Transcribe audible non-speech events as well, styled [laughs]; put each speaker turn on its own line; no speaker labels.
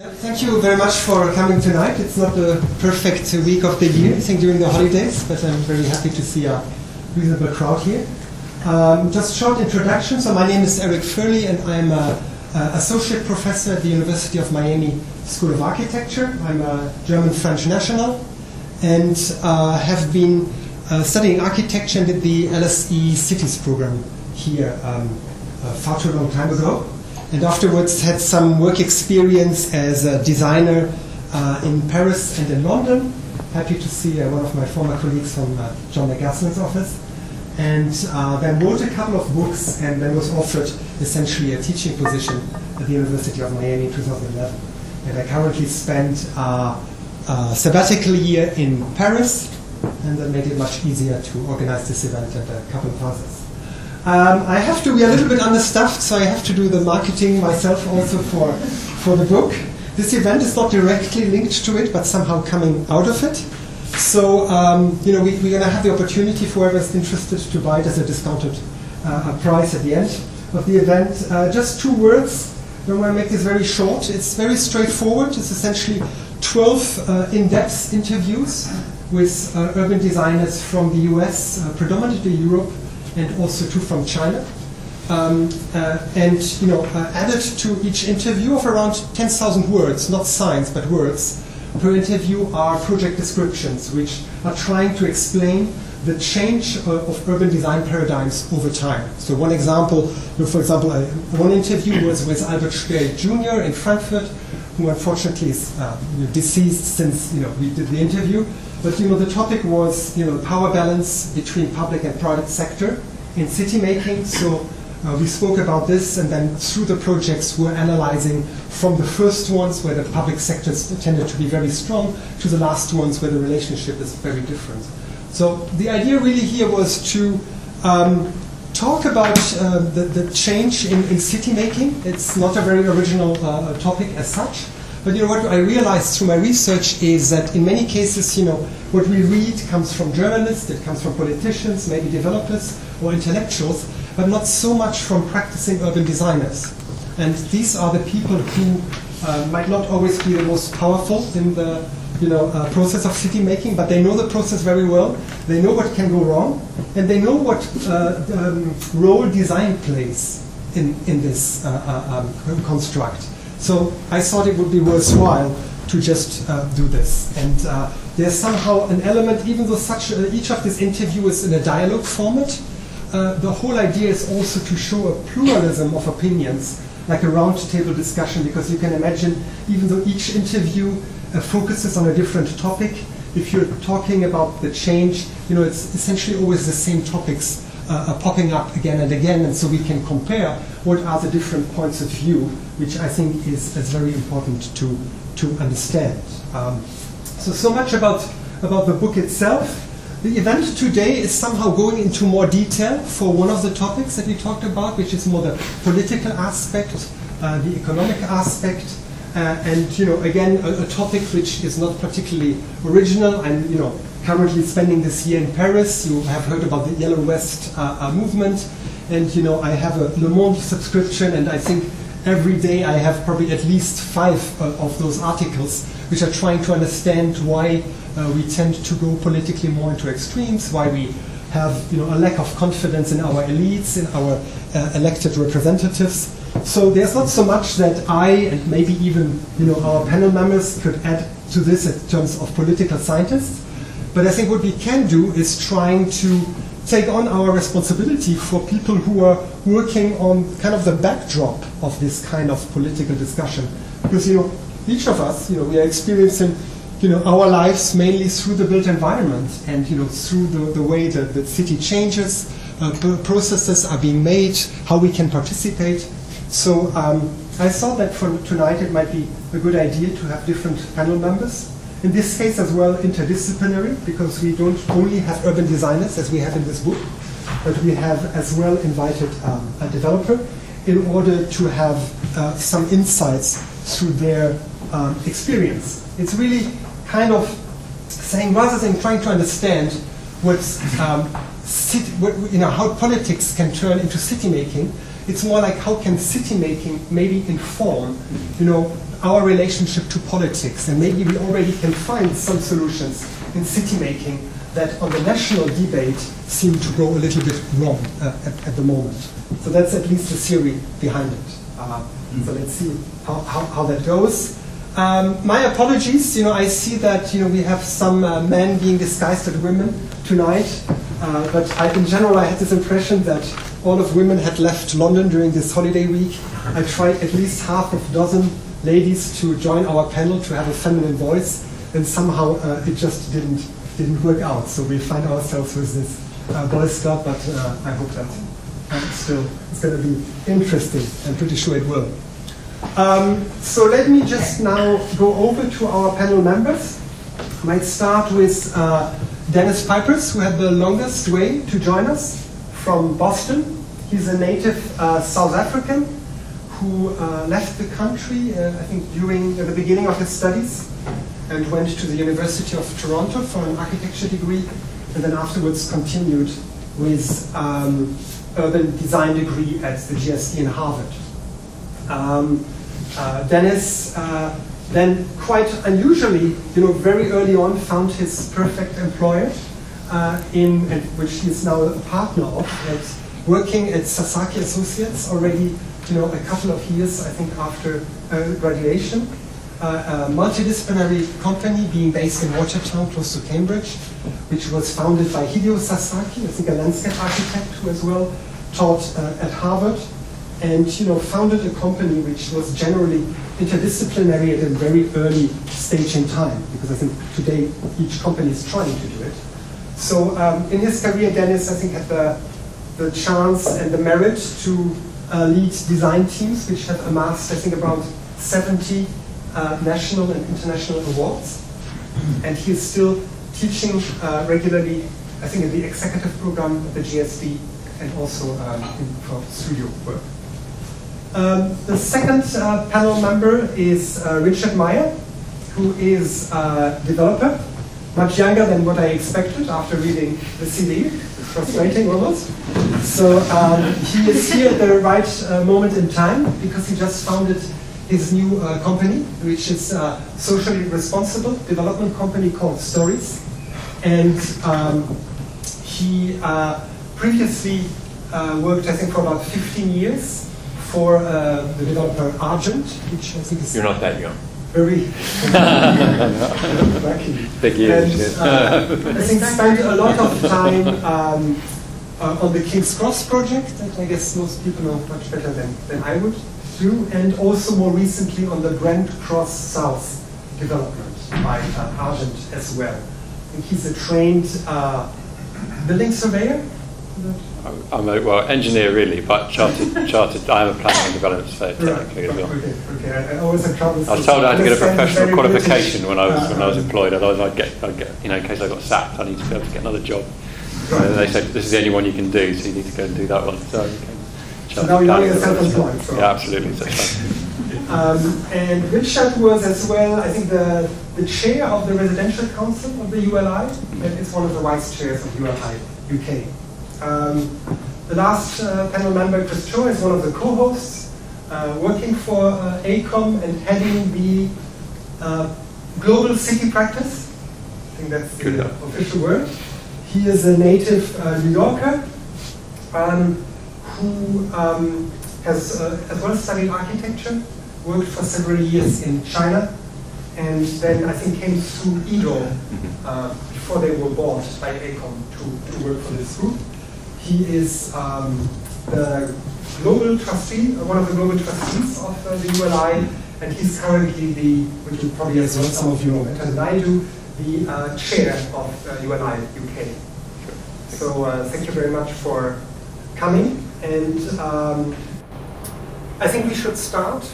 Thank you very much for coming tonight. It's not the perfect week of the year, I think, during the holidays, but I'm very happy to see a reasonable crowd here. Um, just short introduction. So my name is Eric Firley, and I'm a, a associate professor at the University of Miami School of Architecture. I'm a German-French national, and uh, have been uh, studying architecture and did the LSE Cities program here um, uh, far too long time ago and afterwards had some work experience as a designer uh, in Paris and in London. Happy to see uh, one of my former colleagues from uh, John McAslan's office. And uh, then wrote a couple of books and then was offered essentially a teaching position at the University of Miami in 2011. And I currently spent uh, a sabbatical year in Paris and that made it much easier to organize this event and a couple of others. Um, I have to be a little bit understaffed, so I have to do the marketing myself also for, for the book. This event is not directly linked to it, but somehow coming out of it. So, um, you know, we, are going to have the opportunity for whoever is interested to buy it as a discounted uh, price at the end of the event. Uh, just two words. I want to make this very short. It's very straightforward. It's essentially 12 uh, in-depth interviews with uh, urban designers from the US, uh, predominantly Europe, and also two from China. Um, uh, and you know, uh, added to each interview of around 10,000 words, not signs but words, per interview are project descriptions, which are trying to explain the change of, of urban design paradigms over time. So one example, for example, uh, one interview was with Albert Speer Jr. in Frankfurt, who unfortunately is uh, deceased since you know we did the interview. But you know, the topic was you know power balance between public and private sector in city making. So uh, we spoke about this, and then through the projects, we're analyzing from the first ones where the public sectors tended to be very strong to the last ones where the relationship is very different. So the idea really here was to um, talk about uh, the, the, change in, in, city making. It's not a very original uh, topic as such. But you know what I realized through my research is that in many cases, you know, what we read comes from journalists, it comes from politicians, maybe developers or intellectuals, but not so much from practicing urban designers. And these are the people who uh, might not always be the most powerful in the you know, uh, process of city making, but they know the process very well. They know what can go wrong, and they know what uh, um, role design plays in, in this uh, uh, um, construct. So I thought it would be worthwhile to just uh, do this. And uh, there's somehow an element, even though such each of these interviews is in a dialogue format, the whole idea is also to show a pluralism of opinions, like a roundtable discussion, because you can imagine, even though each interview focuses on a different topic, if you're talking about the change, you know, it's essentially always the same topics uh, popping up again and again, and so we can compare what are the different points of view, which I think is, is very important to, to understand. Um, so, so much about, about the book itself. The event today is somehow going into more detail for one of the topics that we talked about, which is more the political aspect, uh, the economic aspect, uh, and you know, again, a, a, topic which is not particularly original. and you know, currently spending this year in Paris. You have heard about the Yellow Vest uh, uh, movement, and you know I have a Le Monde subscription, and I think every day I have probably at least five uh, of those articles which are trying to understand why uh, we tend to go politically more into extremes, why we have you know a lack of confidence in our elites, in our uh, elected representatives. So there's not so much that I and maybe even you know our panel members could add to this in terms of political scientists. But I think what we can do is trying to take on our responsibility for people who are working on kind of the backdrop of this kind of political discussion. Because, you know, each of us, you know, we are experiencing, you know, our lives mainly through the built environment and, you know, through the, the way that the city changes, uh, processes are being made, how we can participate. So um, I thought that for tonight it might be a good idea to have different panel members in this case as well interdisciplinary because we don't only have urban designers as we have in this book, but we have as well invited um, a developer in order to have uh, some insights through their um, experience. It's really kind of saying rather than trying to understand what's um, what, you know, how politics can turn into city making, It's more like how can city making maybe inform, you know, our relationship to politics, and maybe we already can find some solutions in city making that on the national debate seem to go a little bit wrong uh, at, at, the moment. So that's at least the theory behind it. Uh, so let's see how, how, how that goes. Um, my apologies, you know, I see that, you know, we have some uh, men being disguised as women tonight, uh, but I, in general I had this impression that all of women had left London during this holiday week. I tried at least half a dozen ladies to join our panel to have a feminine voice, and somehow uh, it just didn't didn't work out. So we find ourselves with this uh, boys club, but uh, I hope that still it's going to be interesting. I'm pretty sure it will. Um, so let me just now go over to our panel members. I might start with uh, Dennis Pieprz, who had the longest way to join us from Boston. He's a native uh, South African who uh, left the country, uh, I think, during the beginning of his studies and went to the University of Toronto for an architecture degree, and then afterwards continued with um, urban design degree at the GSD in Harvard. Um, uh, Dennis uh, then quite unusually, you know, very early on found his perfect employer uh, in, which he is now a partner of, at, working at Sasaki Associates already you know, a couple of years, I think, after uh, graduation. Uh, a multidisciplinary company being based in Watertown, close to Cambridge, which was founded by Hideo Sasaki, I think a landscape architect who as well taught uh, at Harvard, and you know, founded a company which was generally interdisciplinary at a very early stage in time, because I think today each company is trying to do it. So um, in his career, Dennis, I think, had the, the chance and the merit to uh, lead design teams, which have amassed, I think, about 70 uh, national and international awards. And he is still teaching uh, regularly, I think, in the executive program at the GSD and also um, in, for studio work. Um, the second uh, panel member is uh, Richard Meier, who is a developer, much younger than what I expected after reading the CV frustrating almost. So um, he is here at the right uh, moment in time because he just founded his new uh, company, which is a socially responsible development company called Stories. And um, he uh, previously uh, worked, I think, for about 15 years for uh, the developer Argent, which I think is...
You're not that young
very [laughs]
big years.
And, uh, I think spent a lot of time um, uh, on the King's Cross project that I guess most people know much better than, than I would do, and also more recently on the Brent Cross South development by uh, Argent as well. I think he's a trained uh, building surveyor
I'm a well engineer really, but chartered chartered. I am a planning and development surveyor technically
right.
as well.
Okay, okay. I always have trouble.
I was told I had to get a professional qualification when I was uh, when I was employed. Otherwise, I'd get, I'd get you know in case I got sacked, I need to be able to get another job. Right. And they said this is the only one you can do, so you need to go and do that one. So, okay.
so now you're self-employed. So.
Yeah, absolutely. So
um, and Richard was as well, I think, the, the chair of the residential council of the ULI, and is one of the vice chairs of ULI UK. Um, the last uh, panel member, Chris Choa, is one of the co-hosts, uh, working for uh, AECOM and heading the uh, global city practice. I think that's the Good official word. He is a native uh, New Yorker um, who um, has uh, as well studied architecture, worked for several years in China, and then I think came to EDAW mm-hmm. before they were bought by AECOM to, to work for this group. He is um, the global trustee, uh, one of the global trustees of uh, the ULI, and he's currently the, which you probably as well some of you know better than I do, the uh, chair of uh, ULI UK. So uh, thank you very much for coming, and um, I think we should start